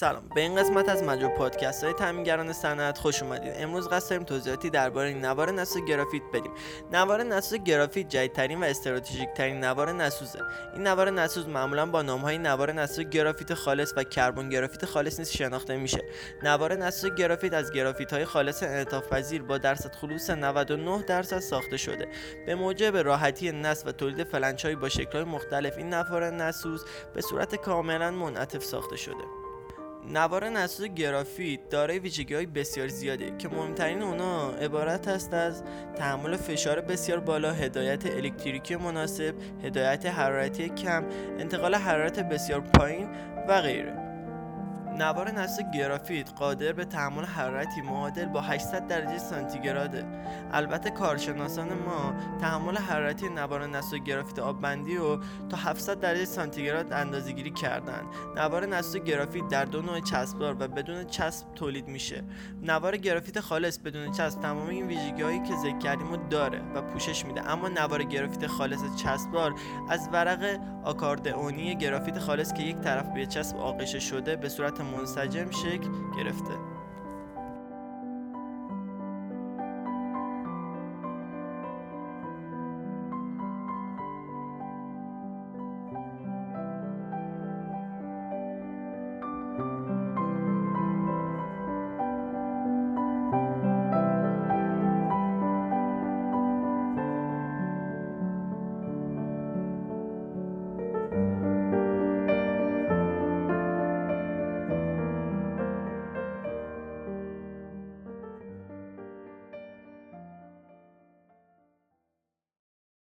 سلام. به این قسمت از مجموعه پادکست های تامینگران صنعت خوش اومدید امروز قصد داریم توضیحاتی درباره نوار نسوز گرافیت بدیم. نوار نسوز گرافیت جدیدترین و استراتژیک ترین نوار نسوزه. این نوار نسوز معمولا با نام های نوار نسوز گرافیت خالص و کربن گرافیت خالص نیز شناخته میشه. نوار نسوز گرافیت از گرافیت های خالص انعطاف پذیر با درصد خلوص 99 درصد ساخته شده. به موجب راحتی نصب و تولید فلنج با شکل های مختلف این نوار نسوز به صورت کاملا منعطف ساخته شده. نوار نسوز گرافیت دارای ویژگی های بسیار زیاده که مهمترین اونا عبارت است از تحمل فشار بسیار بالا، هدایت الکتریکی مناسب، هدایت حرارتی کم، انتقال حرارت بسیار پایین و غیره. نوار نسل گرافیت قادر به تحمل حرارتی معادل با 800 درجه سانتیگراده. البته کارشناسان ما تحمل حرارتی نوار نسل گرافیت آببندی رو تا 700 درجه سانتیگراد اندازه گیری کردن. نوار نسل گرافیت در دو نوع چسبدار و بدون چسب تولید میشه. نوار گرافیت خالص بدون چسب تمام این ویژگی هایی که ذکر کردیم داره و پوشش میده. اما نوار گرافیت خالص چسبدار از ورق آکاردئونی گرافیت خالص که یک طرف به چسب آغشته شده به صورت منسجم شکل گرفته.